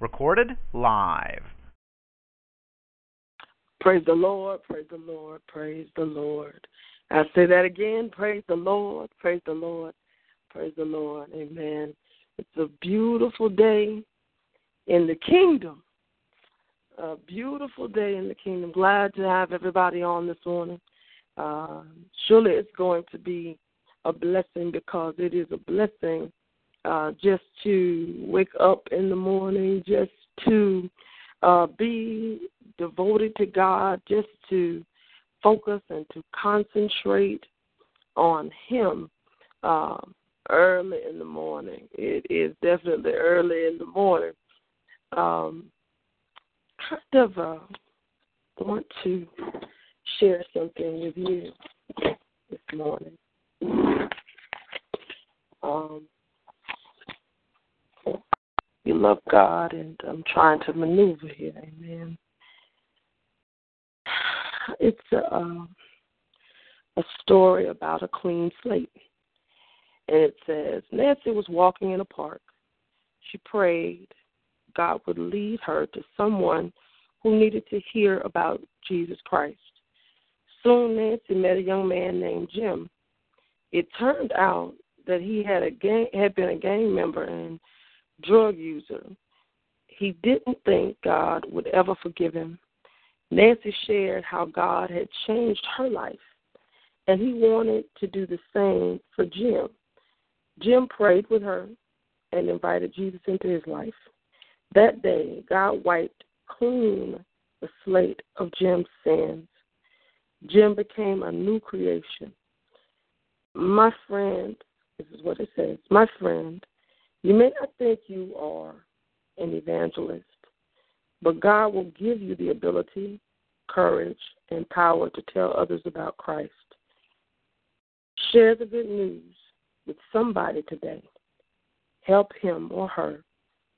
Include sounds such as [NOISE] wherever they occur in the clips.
Recorded live. Praise the Lord, praise the Lord, praise the Lord. I say that again. Praise the Lord, praise the Lord, praise the Lord. Amen. It's a beautiful day in the kingdom. A beautiful day in the kingdom. Glad to have everybody on this morning. Uh, surely it's going to be a blessing because it is a blessing uh, just to wake up in the morning, just to uh, be devoted to God, just to focus and to concentrate on Him uh, early in the morning. It is definitely early in the morning. Um, kind of uh, want to share something with you this morning. Um, you love God, and I'm trying to maneuver here. Amen. It's a, a story about a clean slate. And it says Nancy was walking in a park. She prayed God would lead her to someone who needed to hear about Jesus Christ. Soon Nancy met a young man named Jim. It turned out that he had a gang had been a gang member and drug user. He didn't think God would ever forgive him. Nancy shared how God had changed her life, and he wanted to do the same for Jim. Jim prayed with her and invited Jesus into his life. That day, God wiped clean the slate of Jim's sins. Jim became a new creation. My friend, this is what it says, my friend, you may not think you are an evangelist, but God will give you the ability, courage, and power to tell others about Christ. Share the good news with somebody today. Help him or her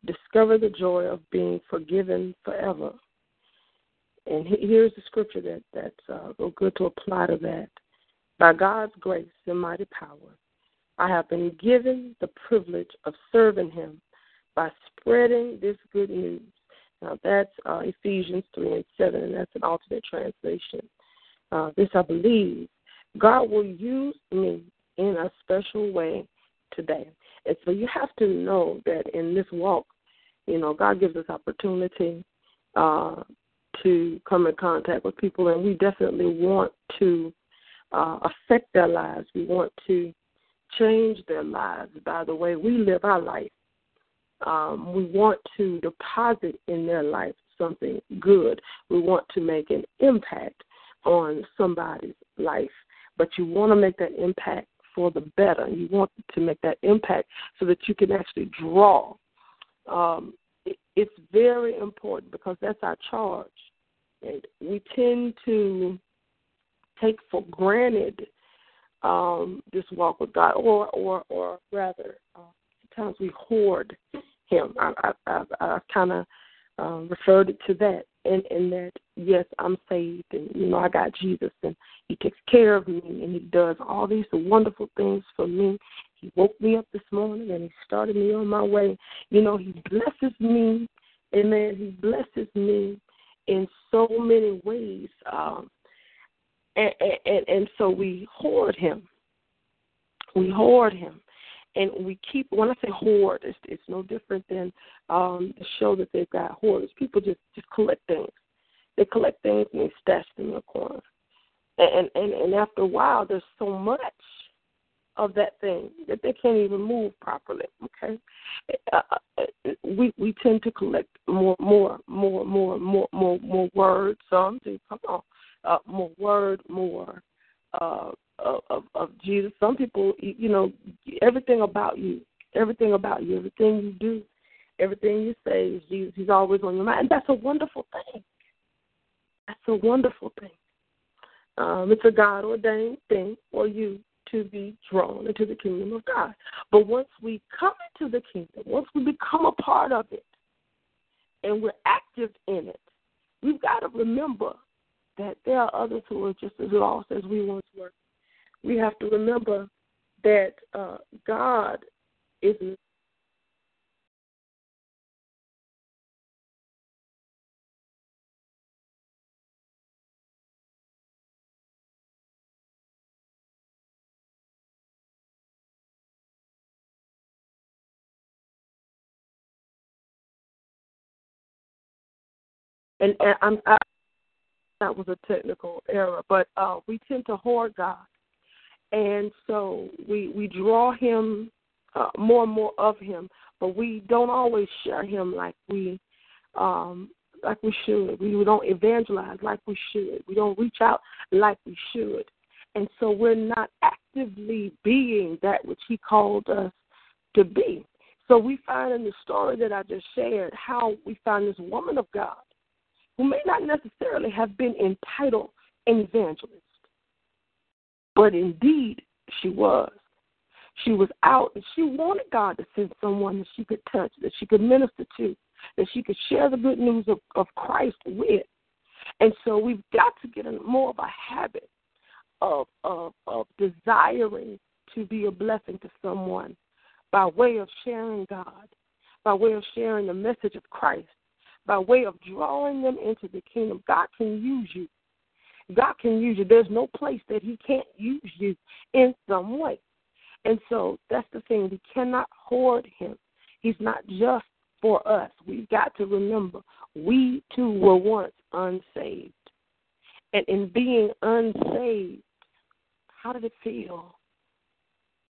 discover the joy of being forgiven forever. And here's the scripture that that's uh, good to apply to that. By God's grace and mighty power, I have been given the privilege of serving Him by spreading this good news. Now, that's uh, Ephesians 3 and 7, and that's an alternate translation. Uh, this I believe God will use me in a special way today. And so you have to know that in this walk, you know, God gives us opportunity uh, to come in contact with people, and we definitely want to uh, affect their lives. We want to change their lives by the way we live our life. Um, we want to deposit in their life something good. We want to make an impact on somebody's life, but you want to make that impact for the better. You want to make that impact so that you can actually draw. Um, it, it's very important because that's our charge. And we tend to take for granted um, this walk with God, or or or rather, uh, sometimes we hoard Him. I I, I, I kind of um, referred it to that, and and that yes, I'm saved, and you know I got Jesus, and He takes care of me, and He does all these wonderful things for me. He woke me up this morning, and He started me on my way. You know He blesses me, Amen. He blesses me in so many ways. Um, and, and, and so we hoard him. We hoard him. And we keep, when I say hoard, it's, it's no different than um, the show that they've got hoarders. People just, just collect things. They collect things and they stash them in a corner. And, and, and after a while, there's so much of that thing that they can't even move properly. Okay, uh, uh we we tend to collect more more more more more more more words. Some do come on, uh, more word, more uh, of, of Jesus. Some people, you know, everything about you, everything about you, everything you do, everything you say is Jesus. He's always on your mind. And that's a wonderful thing. That's a wonderful thing. Um, it's a God ordained thing for you to be drawn into the kingdom of God. But once we come into the kingdom, once we become a part of it, and we're active in it, we've got to remember that there are others who are just as lost as we once were. We have to remember that uh, God is and, and I'm I, that was a technical error, but uh, we tend to hoard God, and so we we draw Him uh, more and more of Him, but we don't always share Him like we um, like we should. We, we don't evangelize like we should. We don't reach out like we should, and so we're not actively being that which He called us to be. So we find in the story that I just shared how we find this woman of God who may not necessarily have been entitled an evangelist, but indeed she was. She was out and she wanted God to send someone that she could touch, that she could minister to, that she could share the good news of, of Christ with. And so we've got to get in more of a habit of, of, of desiring to be a blessing to someone by way of sharing God, by way of sharing the message of Christ, by way of drawing them into the kingdom. God can use you. God can use you. There's no place that He can't use you in some way. And so that's the thing. We cannot hoard Him. He's not just for us. We've got to remember we too were once unsaved. And in being unsaved, how did it feel?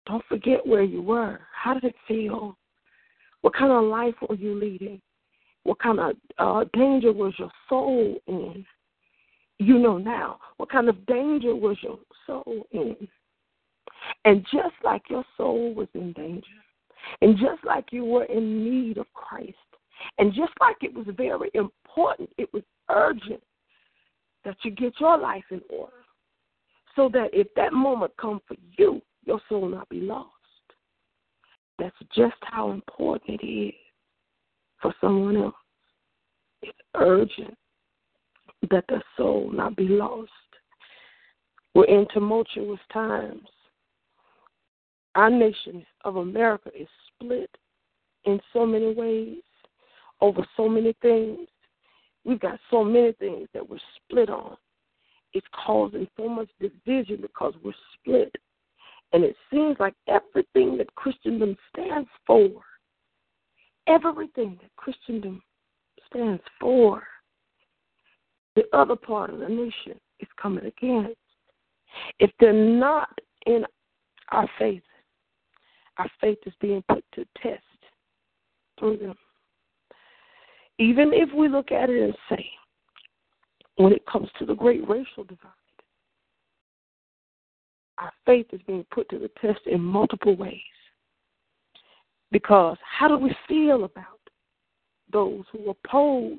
Don't forget where you were. How did it feel? What kind of life were you leading? What kind of uh, danger was your soul in? You know now. What kind of danger was your soul in? And just like your soul was in danger, and just like you were in need of Christ, and just like it was very important, it was urgent that you get your life in order so that if that moment comes for you, your soul not be lost. That's just how important it is for someone else. It's urgent that the soul not be lost. We're in tumultuous times. Our nation of America is split in so many ways over so many things. We've got so many things that we're split on. It's causing so much division because we're split. And it seems like everything that Christendom stands for, everything that Christendom stands for, the other part of the nation is coming against. If they're not in our faith, our faith is being put to test through them. Even if we look at it and say, when it comes to the great racial divide, our faith is being put to the test in multiple ways. Because how do we feel about those who oppose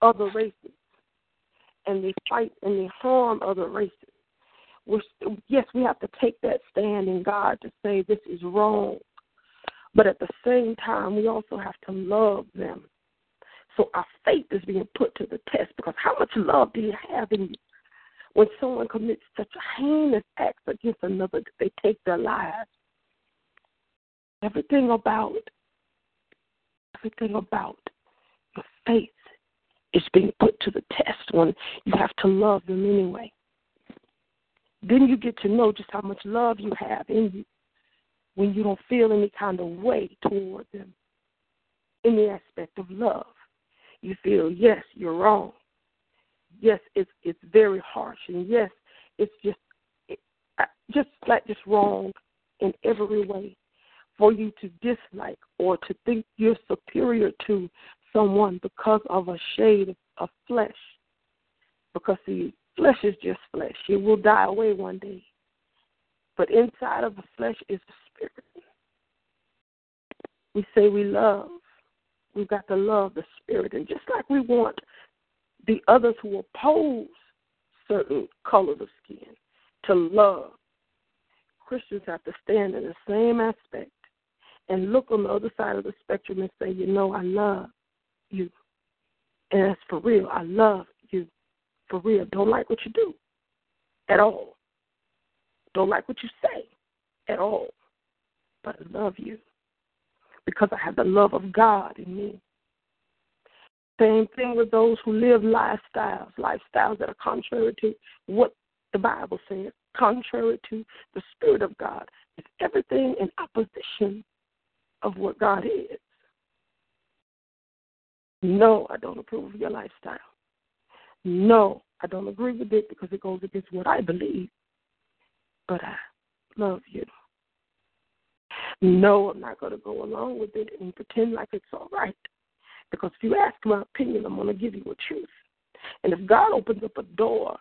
other races and they fight and they harm other races? We're, yes, we have to take that stand in God to say this is wrong. But at the same time, we also have to love them. So our faith is being put to the test because how much love do you have in you? when someone commits such heinous act against another that they take their lives. Everything about everything about your faith is being put to the test when you have to love them anyway. Then you get to know just how much love you have in you when you don't feel any kind of way toward them in the aspect of love. You feel, yes, you're wrong yes, it's it's very harsh, and yes, it's just it, just like just wrong in every way for you to dislike or to think you're superior to someone because of a shade of, flesh. Because the flesh is just flesh; it will die away one day. But inside of the flesh is the spirit. We say we love. We've got to love the spirit, and just like we want the others who oppose certain colors of skin to love. Christians have to stand in the same aspect and look on the other side of the spectrum and say, you know, I love you. And that's for real. I love you. For real. Don't like what you do at all. Don't like what you say at all. But I love you because I have the love of God in me. Same thing with those who live lifestyles, lifestyles that are contrary to what the Bible says, contrary to the Spirit of God. It's everything in opposition of what God is. No, I don't approve of your lifestyle. No, I don't agree with it because it goes against what I believe. But I love you. No, I'm not going to go along with it and pretend like it's all right. Because if you ask my opinion, I'm going to give you a truth. And if God opens up a door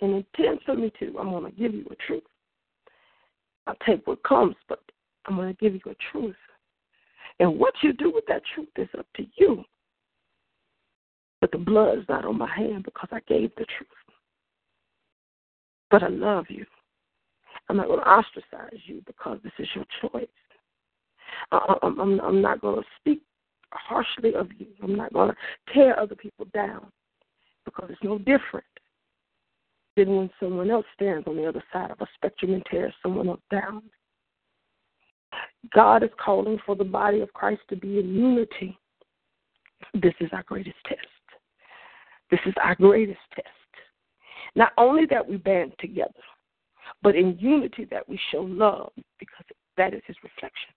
and intends for me to, I'm going to give you a truth. I'll take what comes, but I'm going to give you a truth. And what you do with that truth is up to you. But the blood is not on my hand because I gave the truth. But I love you. I'm not going to ostracize you because this is your choice. I'm not going to speak harshly of you. I'm not going to tear other people down because it's no different than when someone else stands on the other side of a spectrum and tears someone else down. God is calling for the body of Christ to be in unity. This is our greatest test. This is our greatest test. Not only that we band together, but in unity that we show love because that is his reflection.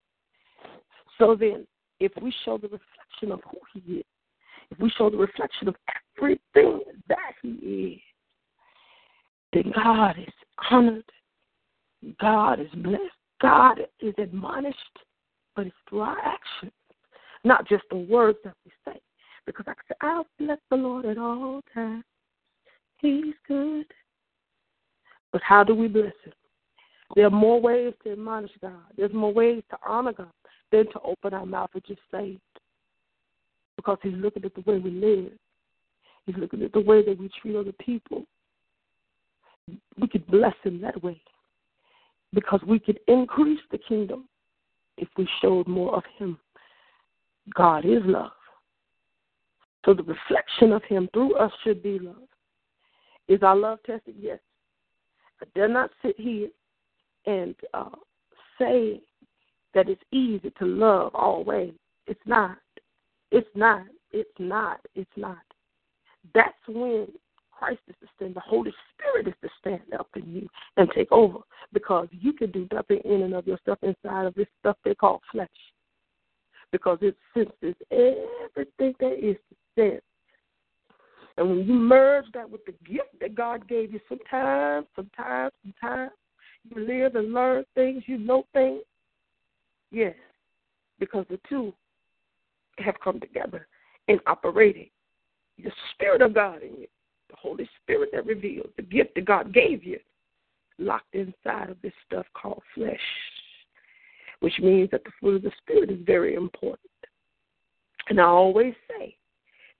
So then, if we show the reflection of who he is, if we show the reflection of everything that he is, then God is honored, God is blessed, God is admonished, but it's through our actions, not just the words that we say. Because I say, I'll bless the Lord at all times. He's good. But how do we bless him? There are more ways to admonish God. There's more ways to honor God than to open our mouth and just say it. Because He's looking at the way we live. He's looking at the way that we treat other people. We could bless Him that way. Because we could increase the kingdom if we showed more of Him. God is love. So the reflection of Him through us should be love. Is our love tested? Yes. I dare not sit here and uh, say that it's easy to love always. It's not. It's not. It's not. It's not. That's when Christ is to stand. The Holy Spirit is to stand up in you and take over because you can do nothing in and of yourself inside of this stuff they call flesh. Because it senses everything there is to sense. And when you merge that with the gift that God gave you, sometimes, sometimes, sometimes, you live and learn things, you know things. Yes, because the two have come together and operating. The Spirit of God in you, the Holy Spirit that reveals the gift that God gave you, locked inside of this stuff called flesh, which means that the fruit of the Spirit is very important. And I always say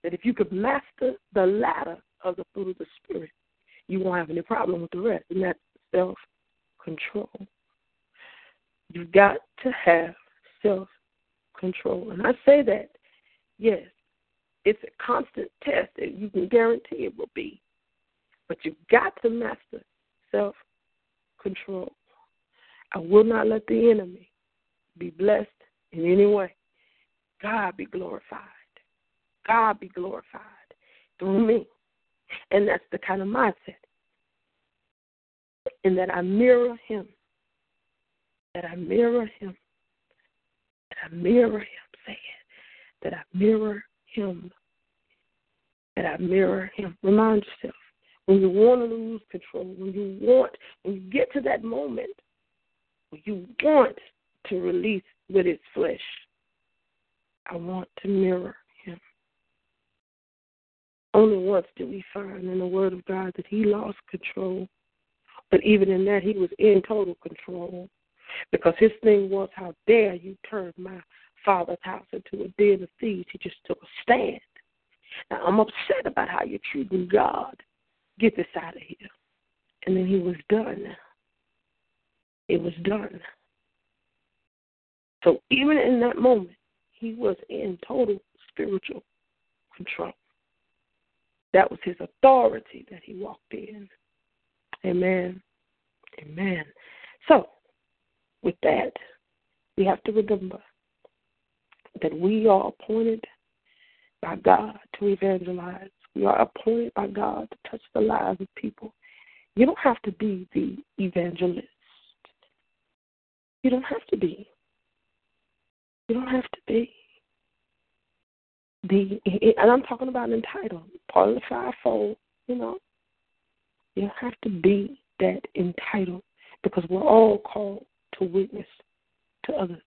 that if you could master the latter of the fruit of the Spirit, you won't have any problem with the rest, and that's self control. You've got to have self control. And I say that, yes, it's a constant test that you can guarantee it will be. But you've got to master self control. I will not let the enemy be blessed in any way. God be glorified. God be glorified through me. And that's the kind of mindset. And that I mirror him that I mirror him, that I mirror him, say it, that I mirror him, that I mirror him. Remind yourself when you want to lose control, when you want, when you get to that moment when you want to release with his flesh, I want to mirror him. Only once did we find in the Word of God that he lost control. But even in that, he was in total control. Because his thing was, how dare you turn my father's house into a den of thieves? He just took a stand. Now, I'm upset about how you're treating God. Get this out of here. And then he was done. It was done. So even in that moment, he was in total spiritual control. That was his authority that he walked in. Amen. Amen. So, with that, we have to remember that we are appointed by God to evangelize. We are appointed by God to touch the lives of people. You don't have to be the evangelist. You don't have to be. You don't have to be. the and I'm talking about entitled, part of the fivefold, you know. You have to be that entitled because we're all called to witness to others.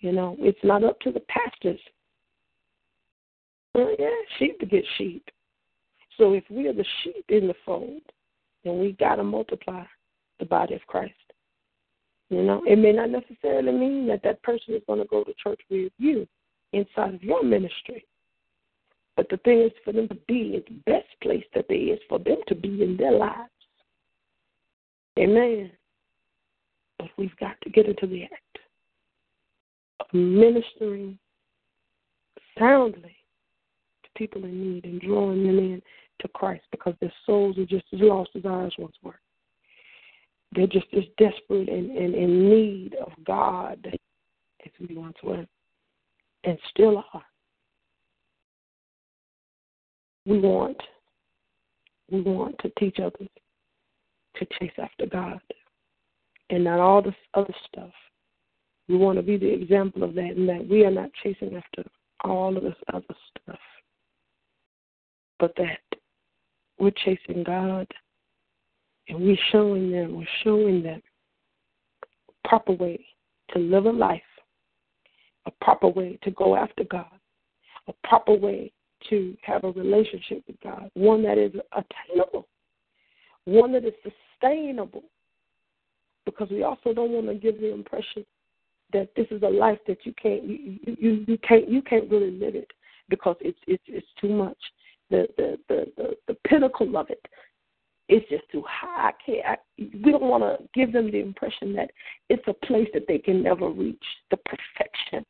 You know, it's not up to the pastors. Well, yeah, sheep to get sheep. So if we are the sheep in the fold, then we got to multiply the body of Christ. You know, it may not necessarily mean that that person is going to go to church with you inside of your ministry. But the thing is for them to be in the best place that there is for them to be in their lives. Amen. But we've got to get into the act of ministering soundly people in need and drawing them in to Christ because their souls are just as lost as ours once were. They're just as desperate and, and in need of God as we once were and still are. We want we want to teach others to chase after God and not all this other stuff. We want to be the example of that and that we are not chasing after all of this other stuff. But that we're chasing God and we're showing them, we're showing them a proper way to live a life, a proper way to go after God, a proper way to have a relationship with God, one that is attainable, one that is sustainable. Because we also don't want to give the impression that this is a life that you can't you you, you can't you can't really live it because it's it's it's too much. The the the the, the pinnacle of it it's just too high. I can't. I, we don't want to give them the impression that it's a place that they can never reach the perfection.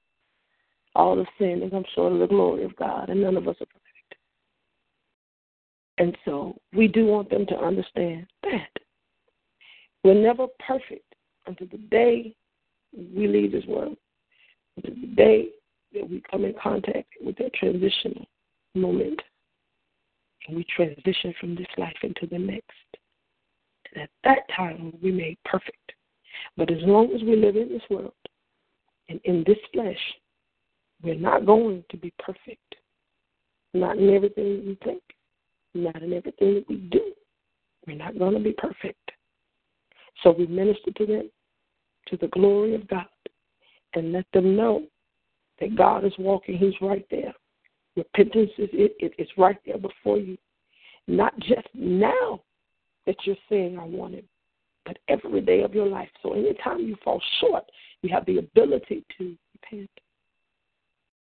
All the sin and come short of the glory of God, and none of us are perfect. And so we do want them to understand that we're never perfect until the day we leave this world, until the day that we come in contact with that transitional moment and we transition from this life into the next. And at that time, we'll be made perfect. But as long as we live in this world and in this flesh, we're not going to be perfect. Not in everything we think, not in everything that we do. We're not going to be perfect. So we minister to them to the glory of God and let them know that God is walking, He's right there. Repentance is it, it, it's right there before you. Not just now that you're saying I want it, but every day of your life. So anytime you fall short, you have the ability to repent.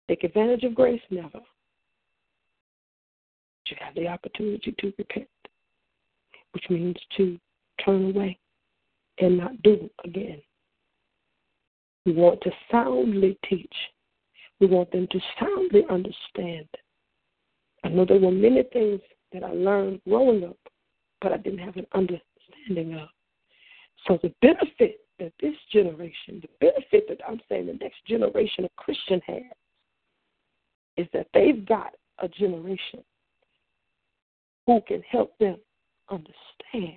Take advantage of grace, never. But you have the opportunity to repent, which means to turn away and not do again. We want to soundly teach we want them to soundly understand. I know there were many things that I learned growing up, but I didn't have an understanding of. So the benefit that this generation, the benefit that I'm saying the next generation of Christian has, is that they've got a generation who can help them understand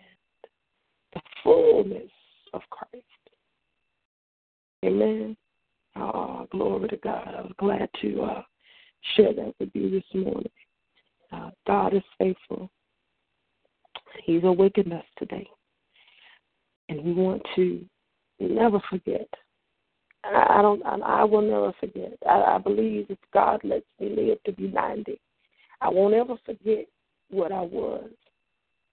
the fullness of Christ. Amen. Oh, glory to God. I was glad to uh, share that with you this morning. Uh, God is faithful. He's awakened us today. And we want to never forget. I, I don't. I, I will never forget. I, I believe if God lets me live to be ninety, I won't ever forget what I was,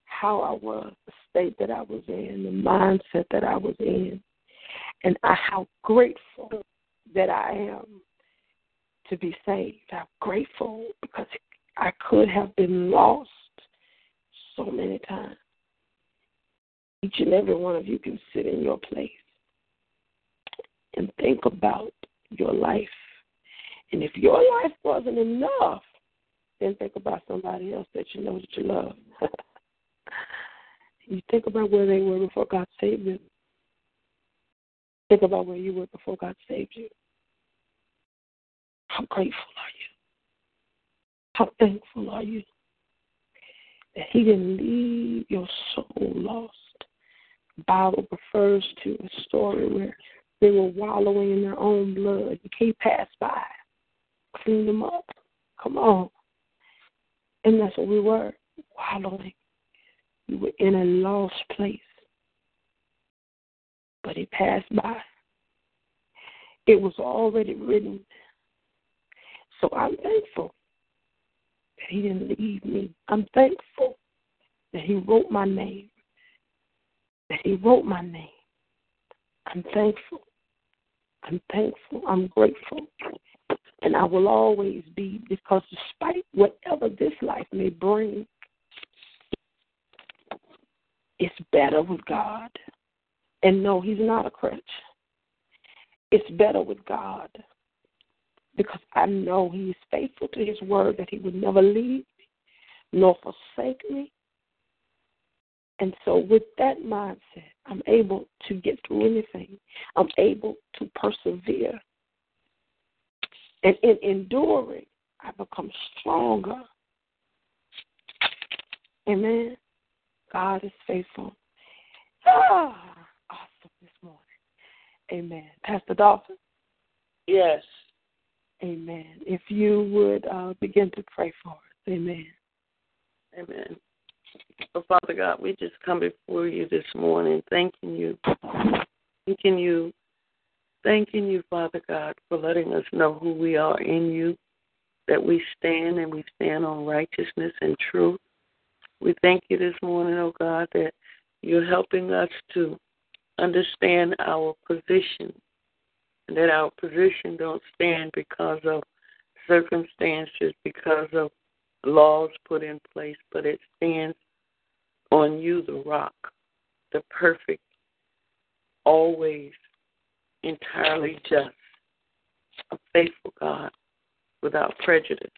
how I was, the state that I was in, the mindset that I was in, and I, how grateful that I am to be saved. I'm grateful because I could have been lost so many times. Each and every one of you can sit in your place and think about your life. And if your life wasn't enough, then think about somebody else that you know that you love. [LAUGHS] you think about where they were before God saved them. Think about where you were before God saved you. How grateful are you? How thankful are you that He didn't leave your soul lost? The Bible refers to a story where they were wallowing in their own blood. You can't pass by. Clean them up. Come on. And that's what we were, wallowing. We were in a lost place. But he passed by. It was already written. So I'm thankful that he didn't leave me. I'm thankful that he wrote my name. That he wrote my name. I'm thankful. I'm thankful. I'm grateful. And I will always be because despite whatever this life may bring, it's better with God. And no, He's not a crutch. It's better with God because I know He is faithful to His word that He would never leave me nor forsake me. And so, with that mindset, I'm able to get through anything. I'm able to persevere. And in enduring, I become stronger. Amen. God is faithful. Ah. Amen. Pastor Dolphin? Yes. Amen. If you would uh, begin to pray for us. Amen. Amen. So, Father God, we just come before you this morning, thanking you, thanking you, thanking you, Father God, for letting us know who we are in you, that we stand and we stand on righteousness and truth. We thank you this morning, oh God, that you're helping us to understand our position, that our position don't stand because of circumstances, because of laws put in place, but it stands on you, the rock, the perfect, always entirely just, a faithful God without prejudice.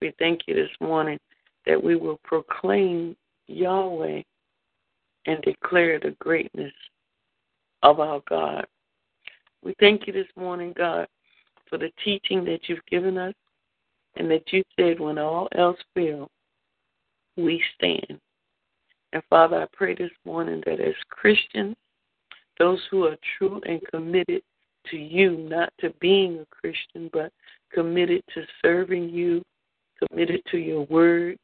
We thank you this morning that we will proclaim Yahweh and declare the greatness of our God. We thank you this morning, God, for the teaching that you've given us and that you said when all else fails, we stand. And Father, I pray this morning that as Christians, those who are true and committed to you, not to being a Christian, but committed to serving you, committed to your word,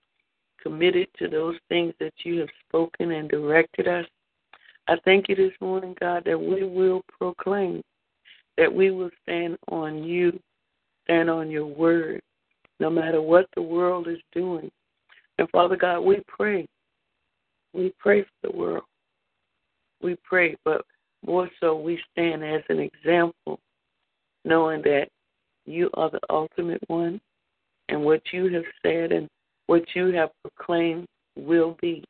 committed to those things that you have spoken and directed us. I thank you this morning, God, that we will proclaim, that we will stand on you, stand on your word, no matter what the world is doing. And Father God, we pray we pray for the world. We pray, but more so we stand as an example, knowing that you are the ultimate one, and what you have said and what you have proclaimed will be.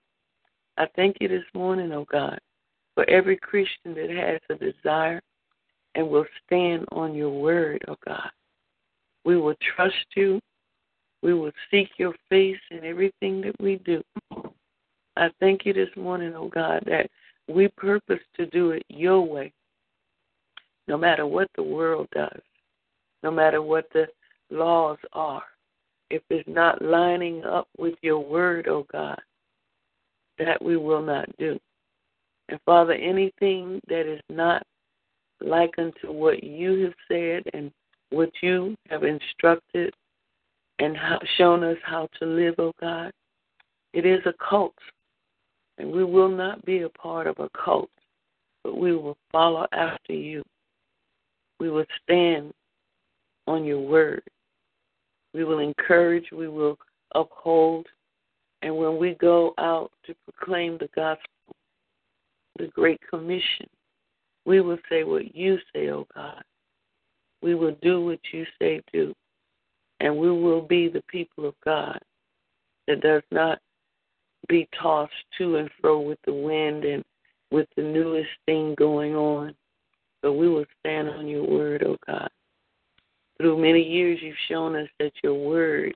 I thank you this morning, O oh God, for every Christian that has a desire and will stand on your word, oh God. We will trust you. We will seek your face in everything that we do. I thank you this morning, oh God, that we purpose to do it your way, no matter what the world does, no matter what the laws are. If it's not lining up with your word, oh God, that we will not do. And Father, anything that is not like unto what you have said and what you have instructed and shown us how to live, oh God, it is a cult. And we will not be a part of a cult, but we will follow after you. We will stand on your word. We will encourage, we will uphold, and when we go out to proclaim the gospel, the Great Commission, we will say what you say, O oh God. We will do what you say do. And we will be the people of God that does not be tossed to and fro with the wind and with the newest thing going on. But we will stand on your word, O oh God. Through many years, you've shown us that your word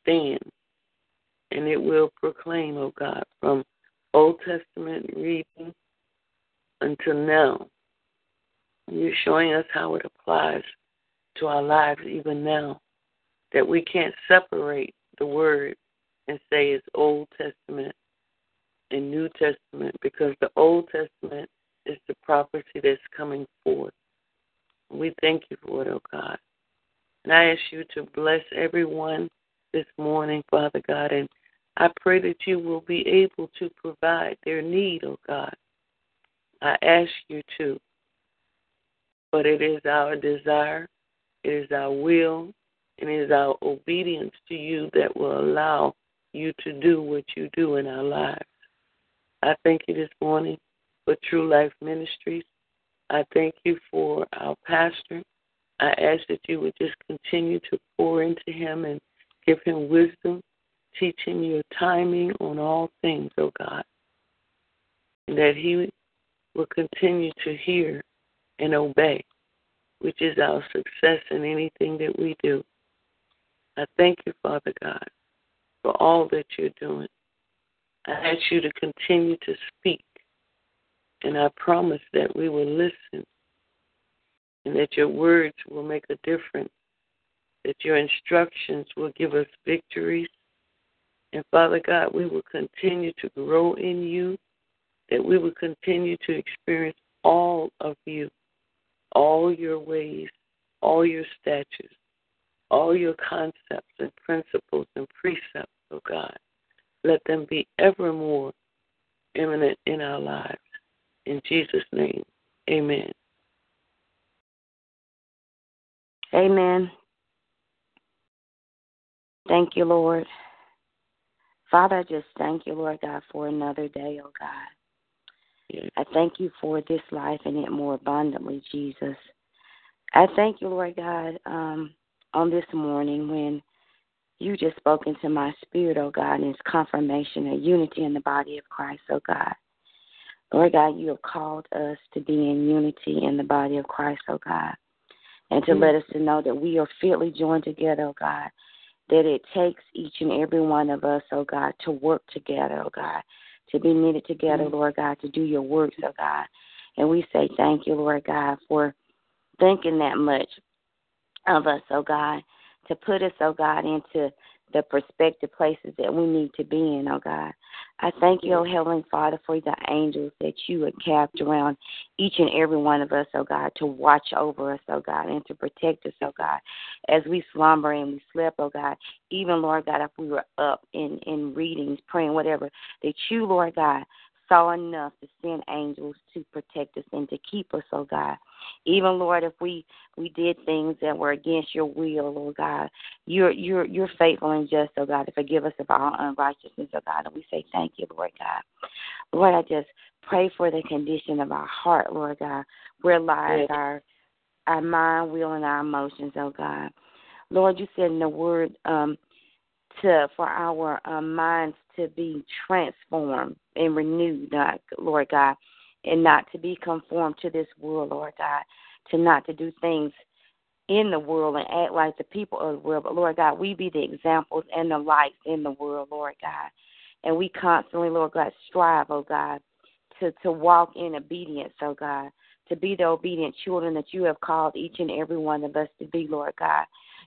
stands and it will proclaim, O oh God, from Old Testament reading until now. You're showing us how it applies to our lives even now, that we can't separate the word and say it's Old Testament and New Testament because the Old Testament is the prophecy that's coming forth. We thank you for it, oh God. And I ask you to bless everyone this morning, Father God, and I pray that you will be able to provide their need, oh God. I ask you to. But it is our desire, it is our will, and it is our obedience to you that will allow you to do what you do in our lives. I thank you this morning for True Life Ministries. I thank you for our pastor. I ask that you would just continue to pour into him and give him wisdom, teach him your timing on all things, oh God, and that he will continue to hear and obey, which is our success in anything that we do. I thank you, Father God, for all that you're doing. I ask you to continue to speak, and I promise that we will listen and that your words will make a difference, that your instructions will give us victories. And Father God, we will continue to grow in you, that we will continue to experience all of you, all your ways, all your statutes, all your concepts and principles and precepts, oh God. Let them be ever more imminent in our lives. In Jesus' name, amen. Amen. Thank you, Lord. Father, I just thank you, Lord God, for another day, oh God. I thank you for this life and it more abundantly, Jesus. I thank you, Lord God, um, on this morning when you just spoke into my spirit, oh God, and it's confirmation of unity in the body of Christ, oh God. Lord God, you have called us to be in unity in the body of Christ, oh God and to mm-hmm. let us to know that we are fitly joined together, oh God. That it takes each and every one of us, oh God, to work together, oh God, to be knitted together, mm-hmm. Lord God, to do your works, oh God. And we say thank you, Lord God, for thinking that much of us, oh God, to put us, oh God, into the prospective places that we need to be in, oh God. I thank you, oh Heavenly Father, for the angels that you have capped around each and every one of us, oh God, to watch over us, oh God, and to protect us, oh God, as we slumber and we slept, oh God. Even, Lord God, if we were up in, in readings, praying, whatever, that you, Lord God, saw enough to send angels to protect us and to keep us, oh God. Even Lord, if we we did things that were against your will, oh God, you're you're you're faithful and just, oh God, to forgive us of our unrighteousness, oh God. And we say thank you, Lord God. Lord, I just pray for the condition of our heart, Lord God, where lies our our mind, will, and our emotions, oh God. Lord, you said in the word um, to for our um, minds to be transformed and renewed, Lord God, and not to be conformed to this world, Lord God, to not to do things in the world and act like the people of the world. But Lord God, we be the examples and the lights in the world, Lord God. And we constantly, Lord God, strive, oh God, to, to walk in obedience, oh God, to be the obedient children that you have called each and every one of us to be, Lord God.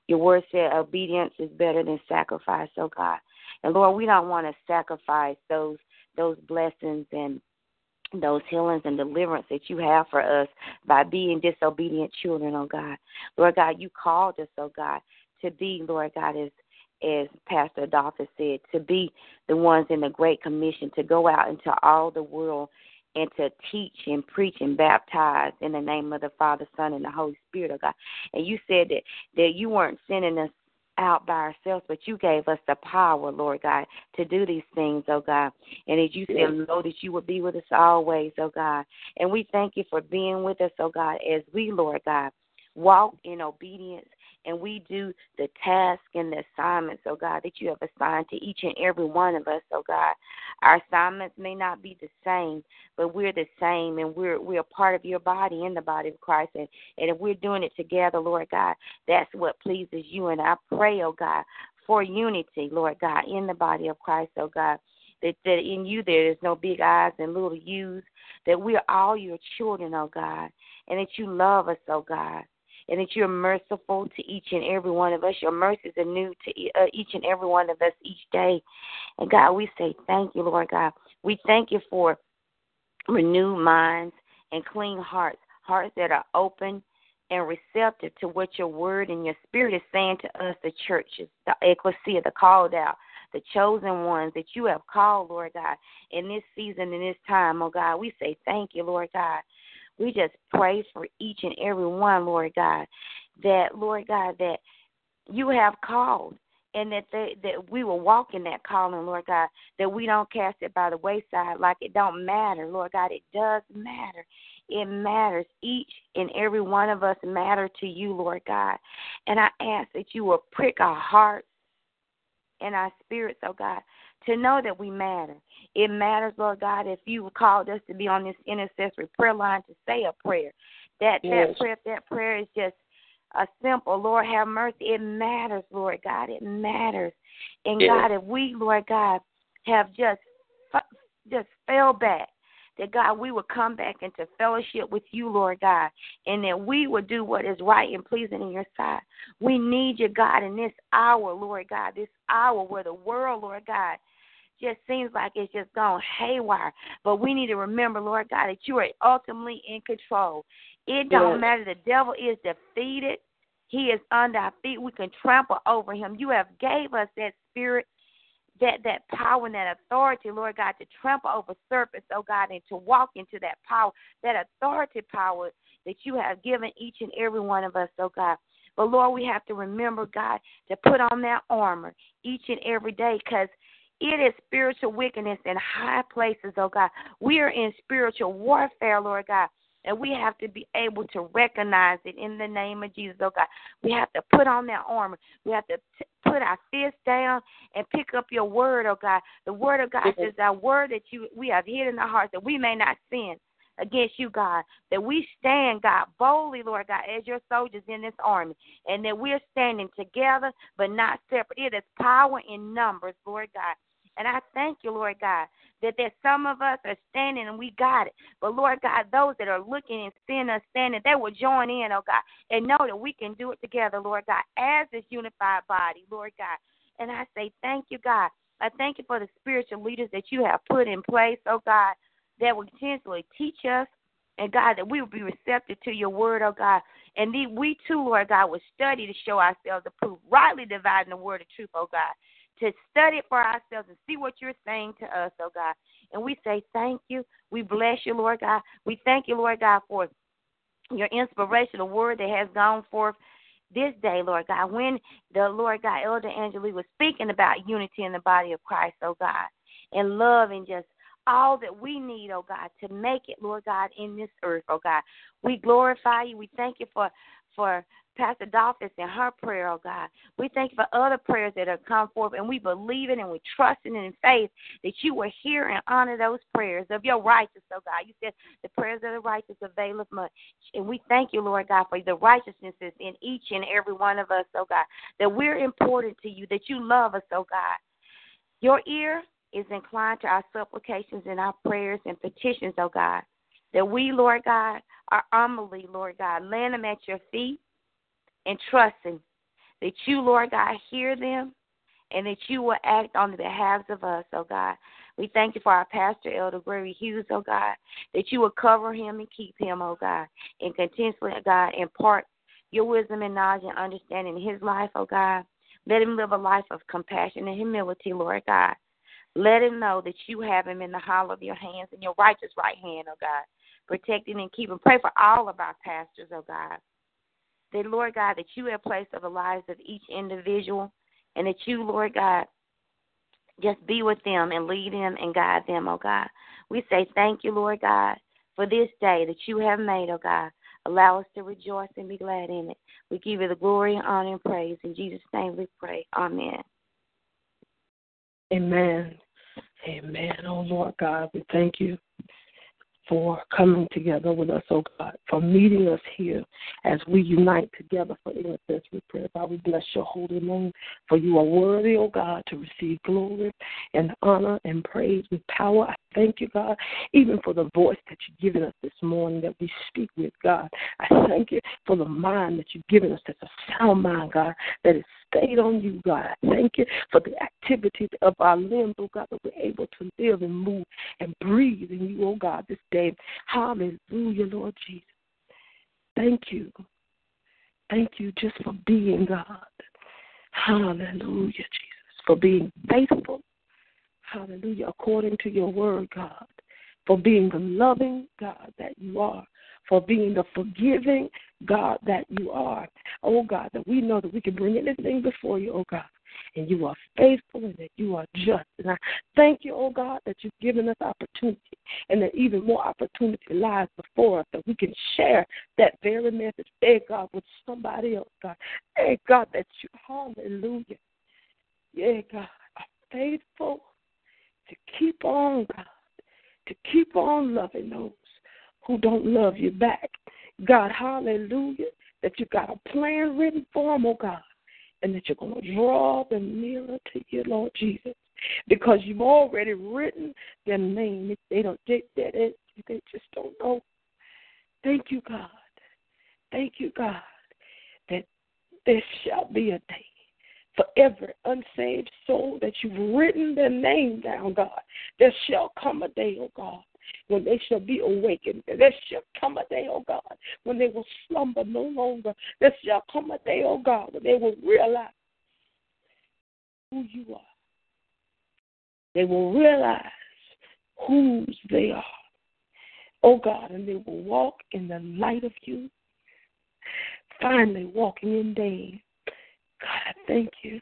Your word said obedience is better than sacrifice, oh God. And Lord, we don't want to sacrifice those those blessings and those healings and deliverance that you have for us by being disobedient children, oh God. Lord God, you called us, oh God, to be, Lord God, as as Pastor Adolphus said, to be the ones in the Great Commission, to go out into all the world and to teach and preach and baptize in the name of the Father, Son, and the Holy Spirit, oh God. And you said that that you weren't sending us out by ourselves, but you gave us the power, Lord God, to do these things, oh God. And as you said, know that you would be with us always, oh God. And we thank you for being with us, oh God, as we, Lord God, walk in obedience and we do the task and the assignments, oh God, that you have assigned to each and every one of us, oh God. Our assignments may not be the same, but we're the same and we're we're part of your body in the body of Christ and, and if we're doing it together, Lord God, that's what pleases you. And I pray, oh God, for unity, Lord God, in the body of Christ, oh God. That, that in you there is no big eyes and little U's, that we're all your children, oh God, and that you love us, oh God and that you're merciful to each and every one of us. Your mercies are new to uh, each and every one of us each day. And God, we say thank you, Lord God. We thank you for renewed minds and clean hearts, hearts that are open and receptive to what your word and your spirit is saying to us, the churches, the ecclesia, the called out, the chosen ones that you have called, Lord God, in this season, in this time, oh God. We say thank you, Lord God. We just pray for each and every one, Lord God, that, Lord God, that you have called and that they that we will walk in that calling, Lord God, that we don't cast it by the wayside like it don't matter, Lord God. It does matter. It matters. Each and every one of us matter to you, Lord God. And I ask that you will prick our hearts and our spirits, oh God, to know that we matter. It matters, Lord God, if you called us to be on this intercessory prayer line to say a prayer. That yes. that prayer that prayer is just a simple Lord have mercy. It matters, Lord God. It matters. And yes. God, if we, Lord God, have just just fell back, that God, we would come back into fellowship with you, Lord God, and that we would do what is right and pleasing in your sight. We need you, God, in this hour, Lord God, this hour where the world, Lord God, just seems like it's just gone haywire. But we need to remember, Lord God, that you are ultimately in control. It don't yes. matter. The devil is defeated. He is under our feet. We can trample over him. You have gave us that spirit, that that power and that authority, Lord God, to trample over serpents, oh God, and to walk into that power, that authority power that you have given each and every one of us, oh God. But Lord, we have to remember, God, to put on that armor each and every day because it is spiritual wickedness in high places, oh God. We are in spiritual warfare, Lord God. And we have to be able to recognize it in the name of Jesus, oh God. We have to put on that armor. We have to t- put our fists down and pick up your word, oh God. The word of God says our word that you we have hid in our hearts that we may not sin against you, God. That we stand, God, boldly, Lord God, as your soldiers in this army. And that we're standing together but not separate. It is power in numbers, Lord God. And I thank you, Lord God, that there's some of us are standing and we got it. But Lord God, those that are looking and seeing us standing, they will join in, oh God, and know that we can do it together, Lord God, as this unified body, Lord God. And I say thank you, God. I thank you for the spiritual leaders that you have put in place, oh God, that will continually teach us, and God, that we will be receptive to your word, oh God. And we too, Lord God, will study to show ourselves approved, rightly dividing the word of truth, oh God to study it for ourselves and see what you're saying to us, oh God. And we say thank you. We bless you, Lord God. We thank you, Lord God, for your inspirational word that has gone forth this day, Lord God, when the Lord God, Elder Angela was speaking about unity in the body of Christ, oh God, and love and just all that we need, oh God, to make it, Lord God, in this earth, oh God. We glorify you. We thank you for for Pastor Dolphus and her prayer, oh God. We thank you for other prayers that have come forth, and we believe it and we trust it in faith that you will hear and honor those prayers of your righteous, oh God. You said the prayers of the righteous availeth much. And we thank you, Lord God, for the righteousnesses in each and every one of us, oh God, that we're important to you, that you love us, oh God. Your ear is inclined to our supplications and our prayers and petitions, oh God. That we, Lord God, are humbly, Lord God, laying them at your feet and trusting that you, Lord God, hear them and that you will act on the behalf of us, oh God. We thank you for our pastor, Elder Gregory Hughes, oh God, that you will cover him and keep him, oh God, and continuously, oh God, impart your wisdom and knowledge and understanding in his life, oh God. Let him live a life of compassion and humility, Lord God. Let him know that you have him in the hollow of your hands and your righteous right hand, oh God. Protecting and keeping. Pray for all of our pastors, oh God that, Lord God, that you have placed over the lives of each individual, and that you, Lord God, just be with them and lead them and guide them, oh God. We say thank you, Lord God, for this day that you have made, oh God. Allow us to rejoice and be glad in it. We give you the glory, honor, and praise. In Jesus' name we pray. Amen. Amen. Amen. Oh, Lord God, we thank you for coming together with us, oh God, for meeting us here as we unite together for intercessory prayer. God, we bless your holy name, for you are worthy, oh God, to receive glory and honor and praise with power. Thank you, God, even for the voice that you've given us this morning that we speak with, God. I thank you for the mind that you've given us that's a sound mind, God, that is stayed on you, God. Thank you for the activities of our limbs, oh God, that we're able to live and move and breathe in you, oh God, this day. Hallelujah, Lord Jesus. Thank you Thank you just for being God. Hallelujah, Jesus. For being faithful. Hallelujah. According to your word, God. For being the loving God that you are. For being the forgiving God that you are. Oh God, that we know that we can bring anything before you, oh God and you are faithful and that you are just. And I thank you, oh God, that you've given us opportunity and that even more opportunity lies before us that we can share that very message, hey God, with somebody else, God. Hey God, that you, hallelujah. Yeah, God, are faithful to keep on, God, to keep on loving those who don't love you back. God, hallelujah, that you got a plan written for them, oh God and that you're going to draw them nearer to you, Lord Jesus, because you've already written their name. They don't, they, they, they just don't know. Thank you, God. Thank you, God, that there shall be a day for every unsaved soul that you've written their name down, God. There shall come a day, oh God, when they shall be awakened. There shall come a day, oh God, when they will slumber no longer. There shall come a day, oh God, when they will realize who you are. They will realize whose they are. Oh God, and they will walk in the light of you. Finally, walking in day. God, I thank you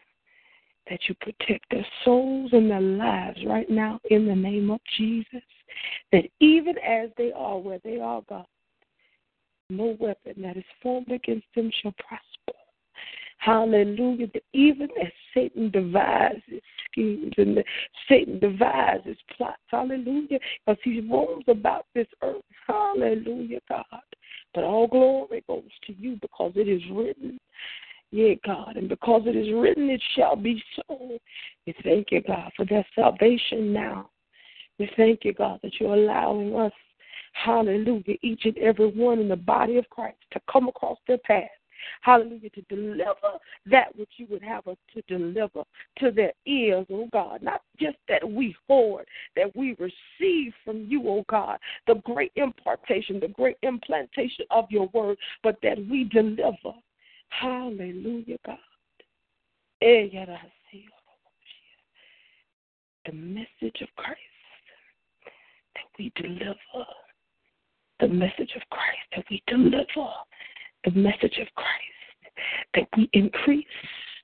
that you protect their souls and their lives right now in the name of Jesus. That even as they are where they are, God, no weapon that is formed against them shall prosper. Hallelujah. That even as Satan devises schemes and Satan devises plots, hallelujah, because he roams about this earth. Hallelujah, God. But all glory goes to you because it is written yeah, God. And because it is written, it shall be so. We thank you, God, for that salvation now. We thank you, God, that you're allowing us, hallelujah, each and every one in the body of Christ to come across their path. Hallelujah, to deliver that which you would have us to deliver to their ears, oh God. Not just that we hoard, that we receive from you, oh God, the great impartation, the great implantation of your word, but that we deliver Hallelujah, God. Eh, the message of Christ that we deliver. The message of Christ that we deliver. The message of Christ that we increase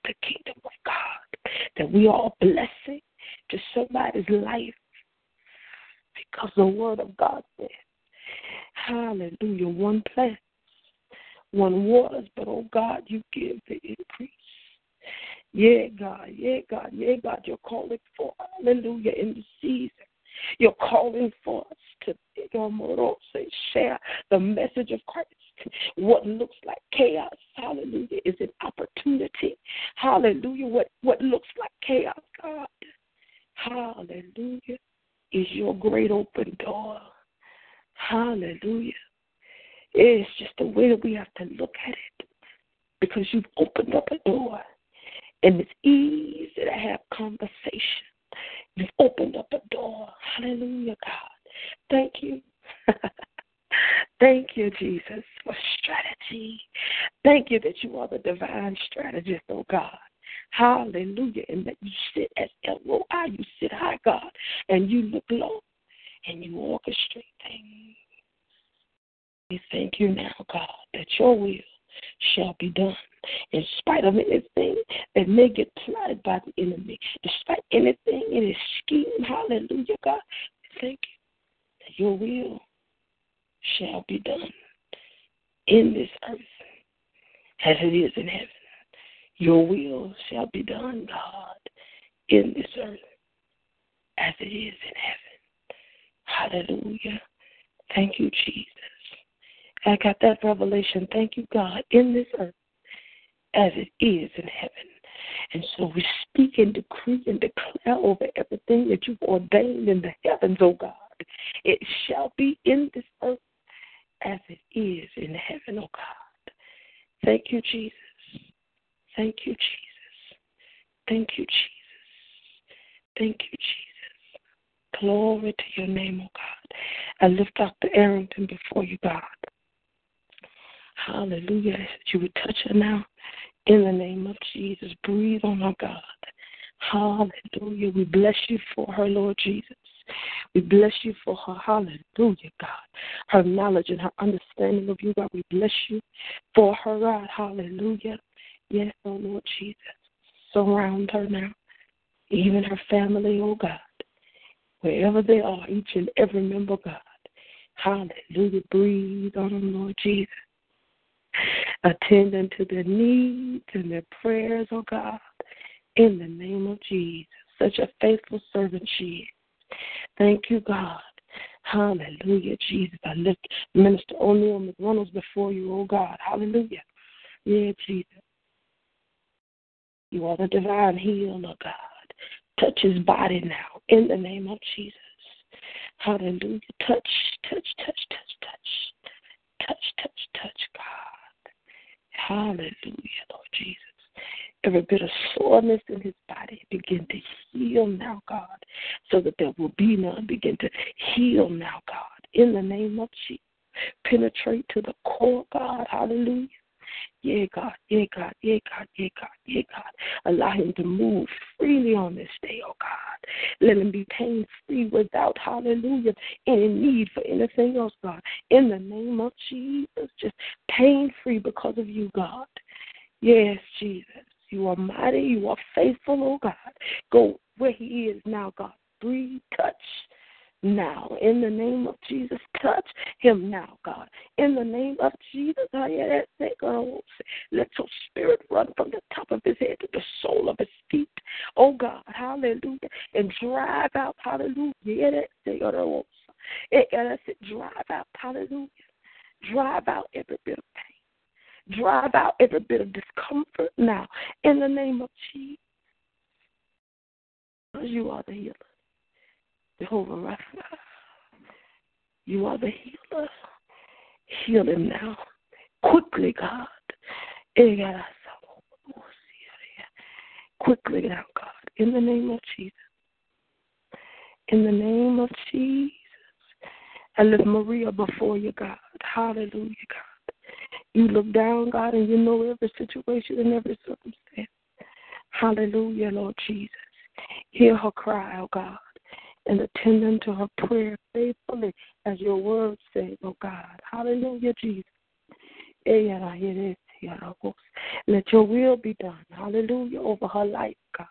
the kingdom of God. That we are a blessing to somebody's life because the word of God said, Hallelujah. One plant one waters, but oh God, you give the increase. Yeah, God, yeah, God, yeah, God, you're calling for, hallelujah, in the season. You're calling for us to say, share the message of Christ. What looks like chaos, hallelujah, is an opportunity. Hallelujah. What what looks like chaos, God, hallelujah, is your great open door. Hallelujah. It's just the way that we have to look at it because you've opened up a door and it's easy to have conversation. You've opened up a door. Hallelujah, God. Thank you. [LAUGHS] Thank you, Jesus, for strategy. Thank you that you are the divine strategist, oh God. Hallelujah. And that you sit as El Roi, you sit high, God, and you look low and you orchestrate things. Thank you now, God, that your will shall be done. In spite of anything that may get plotted by the enemy, despite anything in his scheme, hallelujah, God, thank you that your will shall be done in this earth as it is in heaven. Your will shall be done, God, in this earth as it is in heaven. Hallelujah. Thank you, Jesus. I got that revelation. Thank you, God, in this earth as it is in heaven. And so we speak and decree and declare over everything that you've ordained in the heavens, oh God. It shall be in this earth as it is in heaven, oh God. Thank you, Jesus. Thank you, Jesus. Thank you, Jesus. Thank you, Jesus. Glory to your name, oh God. I lift Dr. Arrington before you, God. Hallelujah. That you would touch her now in the name of Jesus. Breathe on her, God. Hallelujah. We bless you for her, Lord Jesus. We bless you for her. Hallelujah, God. Her knowledge and her understanding of you, God. We bless you for her, God. Hallelujah. Yes, oh Lord Jesus. Surround her now. Even her family, oh God. Wherever they are, each and every member, God. Hallelujah. Breathe on them, Lord Jesus. Attend unto their needs and their prayers, oh God. In the name of Jesus. Such a faithful servant she is. Thank you, God. Hallelujah, Jesus. I lift Minister O'Neill McReynolds before you, oh God. Hallelujah. Yeah, Jesus. You are the divine healer, God. Touch his body now in the name of Jesus. Hallelujah. Touch, touch, touch, touch, touch. Touch, touch, touch, God. Hallelujah, Lord Jesus. Every bit of soreness in his body begin to heal now, God, so that there will be none. Begin to heal now, God, in the name of Jesus. Penetrate to the core, God. Hallelujah. Yeah, God, yeah, God, yeah, God, yeah, God, yeah, God. Allow him to move freely on this day, oh God. Let him be pain free without, hallelujah, any need for anything else, God. In the name of Jesus, just pain free because of you, God. Yes, Jesus. You are mighty, you are faithful, oh God. Go where he is now, God. Breathe, touch, now. In the name of Jesus, touch him now, God. In the name of Jesus, let your spirit run from the top of his head to the sole of his feet. Oh God, hallelujah. And drive out, hallelujah. Drive out, hallelujah. Drive out every bit of pain. Drive out every bit of discomfort now. In the name of Jesus. You are the healer. Jehovah Rapha. You are the healer. Heal him now. Quickly, God. Quickly now, God. In the name of Jesus. In the name of Jesus. I lift Maria before you, God. Hallelujah, God. You look down, God, and you know every situation and every circumstance. Hallelujah, Lord Jesus. Hear her cry, oh God and attending to her prayer faithfully as your word says, oh God. Hallelujah, Jesus. Eh, Let your will be done. Hallelujah, over her life, God.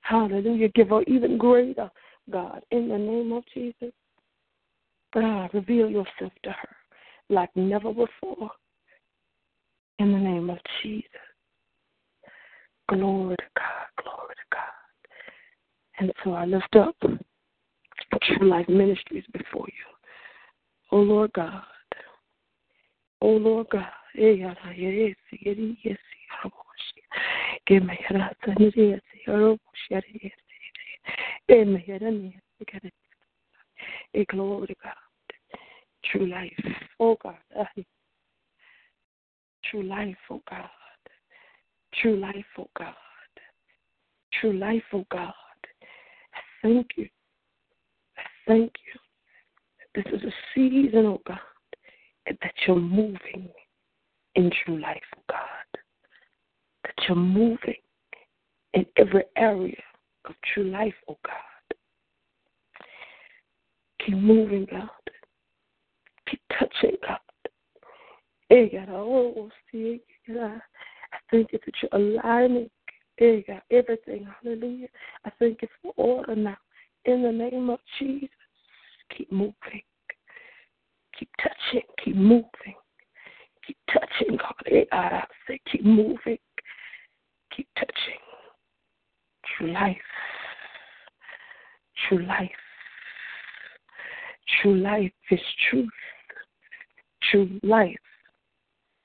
Hallelujah. Give her even greater, God, in the name of Jesus. God, reveal yourself to her like never before. In the name of Jesus. Glory to God, glory to God. And so I lift up True Life Ministries before you. Oh Lord God. Oh Lord God. Glory God. True life. Oh God. True life, oh God. True life, oh God. True life, oh God. Thank you thank you. This is a season, oh God, that you're moving in true life, oh God. That you're moving in every area of true life, oh God. Keep moving, God. Keep touching, God. Hey, God, oh, see, God. I thank you that you're aligning, hey, God, everything. Hallelujah. I thank you for order now. In the name of Jesus, keep moving. Keep touching. Keep moving. Keep touching, God. Eh, I say keep moving. Keep touching. True life. True life. True life is truth. True life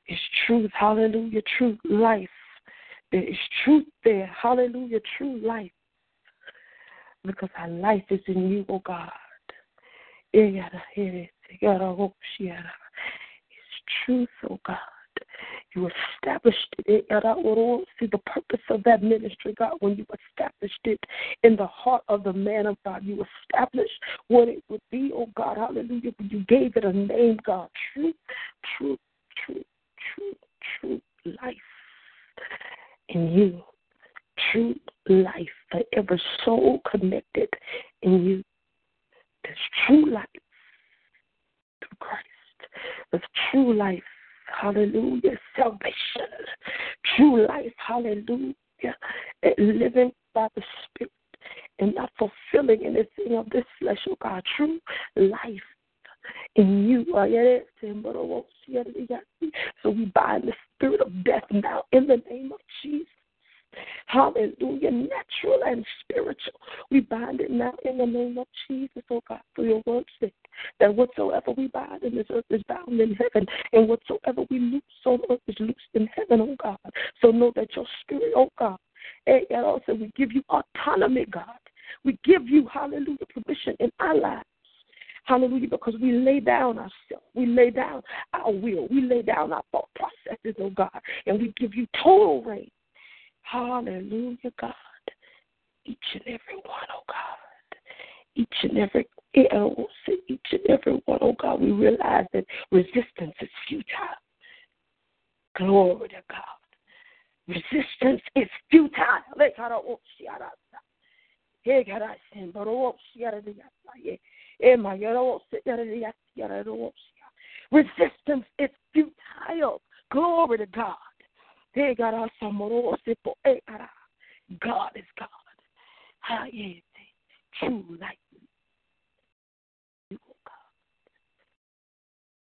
is truth. Hallelujah. True life. There is truth there. Hallelujah. True life because our life is in you, oh God. It's truth, oh God. You established it. See the purpose of that ministry, God, when you established it in the heart of the man of God. You established what it would be, oh God. Hallelujah. You gave it a name, God. Truth, truth, truth, true, true life in you. True life for every soul connected in you. There's true life through Christ. There's true life. Hallelujah. Salvation. True life. Hallelujah. Living by the Spirit and not fulfilling anything of this flesh, oh God. True life in you. So we bind the spirit of death now in the name of Jesus. Hallelujah. Natural and spiritual. We bind it now in the name of Jesus, oh God, for your word's sake. That whatsoever we bind in this earth is bound in heaven, and whatsoever we loose on earth is loosed in heaven, oh God. So know that your spirit, oh God, eh, and also we give you autonomy, God. We give you, hallelujah, permission in our lives. Hallelujah, because we lay down ourselves. We lay down our will. We lay down our thought processes, oh God, and we give you total reign. Hallelujah, God. Each and every one, oh God. Each and every eh, each and every one, oh God, we realize that resistance is futile. Glory to God. Resistance is futile. Resistance is futile. Glory to God. God is God. True light. You, oh God.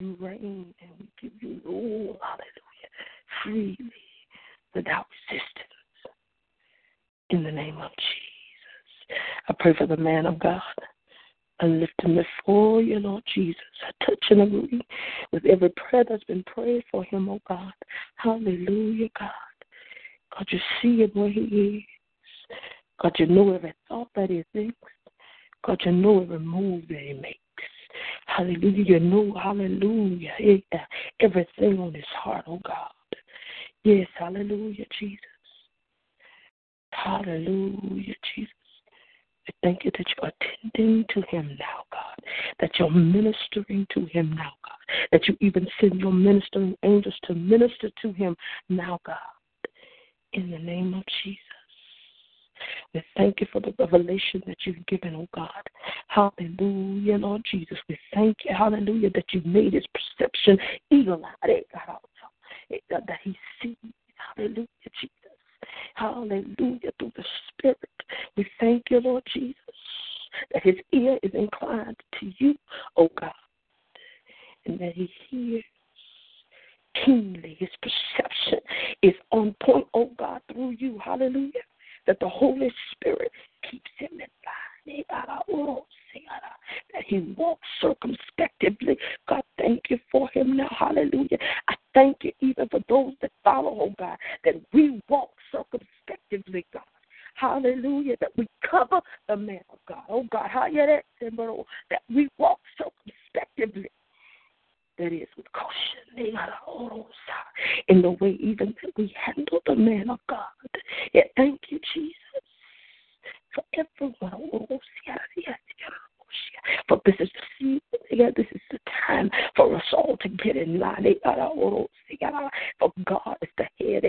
You reign and we give you rule. Hallelujah. Freely without resistance. In the name of Jesus. I pray for the man of God. I lift him before you, Lord Jesus. I touch and agree with every prayer that's been prayed for him, oh God. Hallelujah, God. God, you see him where he is. God, you know every thought that he thinks. God, you know every move that he makes. Hallelujah. You know, hallelujah. Eh, everything on his heart, oh God. Yes, hallelujah, Jesus. Hallelujah, Jesus. Thank you that you're attending to him now, God. That you're ministering to him now, God. That you even send your ministering angels to minister to him now, God. In the name of Jesus. We thank you for the revelation that you've given, oh God. Hallelujah, Lord Jesus. We thank you, hallelujah, that you've made his perception eagle-eyed, God, that he sees, hallelujah, Jesus. Hallelujah, through the Spirit. We thank you, Lord Jesus, that his ear is inclined to you, oh God, and that he hears keenly. His perception is on point, oh God, through you. Hallelujah. That the Holy Spirit keeps him in line. That he walks circumspectively. God, thank you for him now. Hallelujah. I thank you even for those that follow, oh God, that we walk circumspectively, God. Hallelujah. That we cover the man of God. Oh God, how you that oh, we walk circumspectively. That is with caution. In the way even that we handle the man of God. Yeah, thank you, Jesus. For everyone. Oh, oh, This is this is the time for us all to get in line. For God is the head,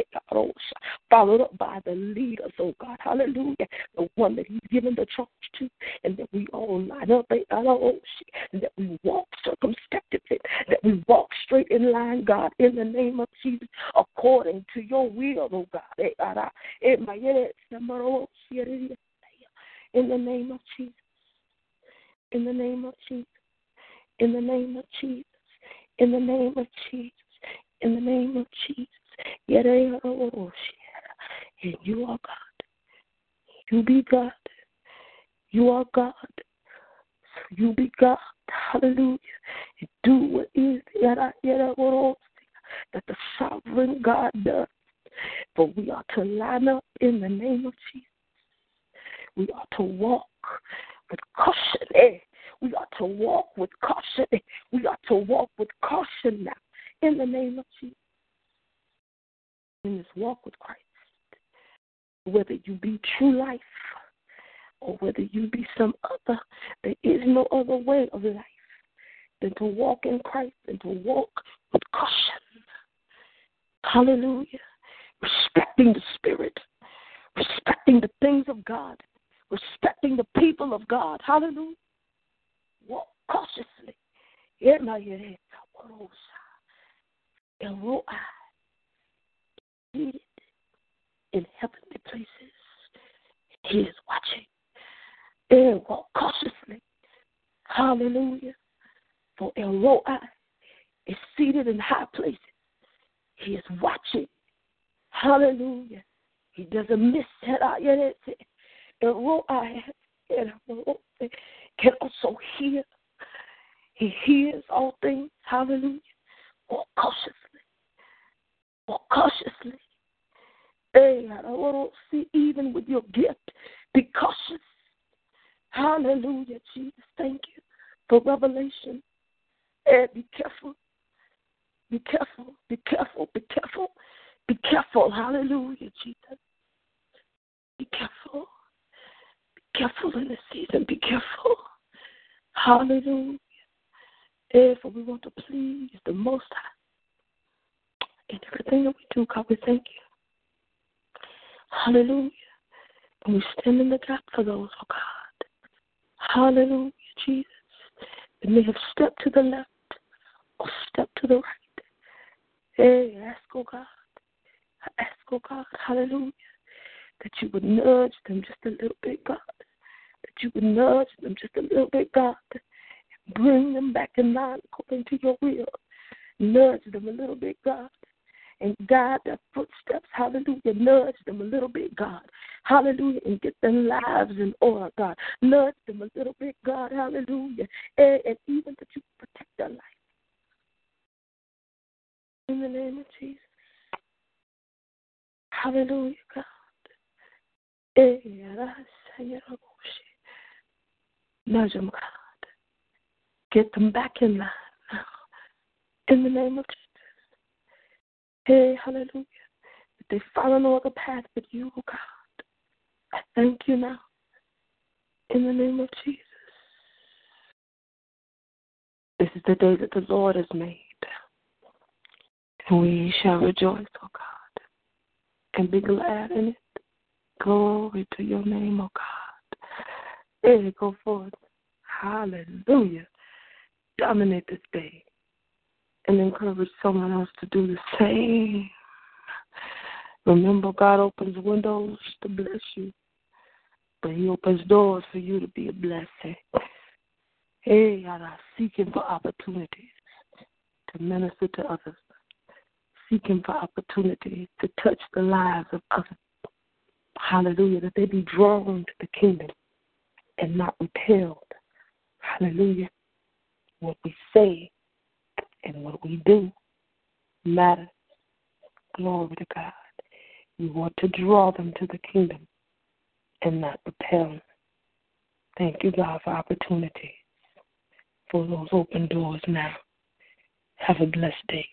followed up by the leaders, oh God, hallelujah, the one that He's given the charge to, and that we all line up, eh, oh, and that we walk circumspectively, that we walk straight in line, God, in the name of Jesus, according to your will, oh God. In the name of Jesus. In the name of Jesus. In the name of Jesus. In the name of Jesus. In the name of Jesus. Yet oh, oh, oh, And you are God. You be God. You are God. So you be God. Hallelujah. And do what is that the sovereign God does. For we are to line up in the name of Jesus. We are to walk with caution. Eh? We are to walk with caution. Eh? We are to walk with caution now in the name of Jesus. In this walk with Christ, whether you be true life or whether you be some other, there is no other way of life than to walk in Christ and to walk with caution. Hallelujah. Respecting the Spirit, respecting the things of God, respecting the people of God. Hallelujah. Walk cautiously. Seated in heavenly places. He is watching. And walk cautiously. Hallelujah. For El is seated in high places. He is watching. Hallelujah. He doesn't miss it. El Roi can also hear. He hears all things. Hallelujah. Walk cautiously. Walk cautiously. Hey, I don't see even with your gift. Be cautious. Hallelujah, Jesus. Thank you for revelation. And be careful. Be careful. Be careful. Be careful. Be careful. Hallelujah, Jesus. Be careful. Be careful in this season. Be careful. Hallelujah. Eh, if we want to please the Most High in everything that we do, God, we thank you. Hallelujah. And we stand in the gap for those, oh God. Hallelujah, Jesus. They may have stepped to the left or stepped to the right. Hey, ask, oh God. ask, oh God, hallelujah, that you would nudge them just a little bit, God. That you would nudge them just a little bit, God. Bring them back in line according to your will. Nudge them a little bit, God and guide their footsteps. Hallelujah. Nudge them a little bit, God. Hallelujah. And get their lives in order, God. Nudge them a little bit, God. Hallelujah. And, and even that you protect their life. In the name of Jesus. Hallelujah, God. Nudge them, God. Get them back in line now. In the name of Jesus. Hey, hallelujah. That they follow no other path but you, oh God. I thank you now. In the name of Jesus. This is the day that the Lord has made. And we shall rejoice, oh God, and be glad in it. Glory to your name, oh God. Hey, go forth. Hallelujah. Dominate this day and encourage someone else to do the same. Remember, God opens windows to bless you, but He opens doors for you to be a blessing. Hey, I'm seeking for opportunities to minister to others, seeking for opportunities to touch the lives of others. Hallelujah. That they be drawn to the kingdom and not repelled. Hallelujah. What we say and what we do matters. Glory to God. You want to draw them to the kingdom and not repel them. Thank you, God, for opportunity for those open doors now. Have a blessed day.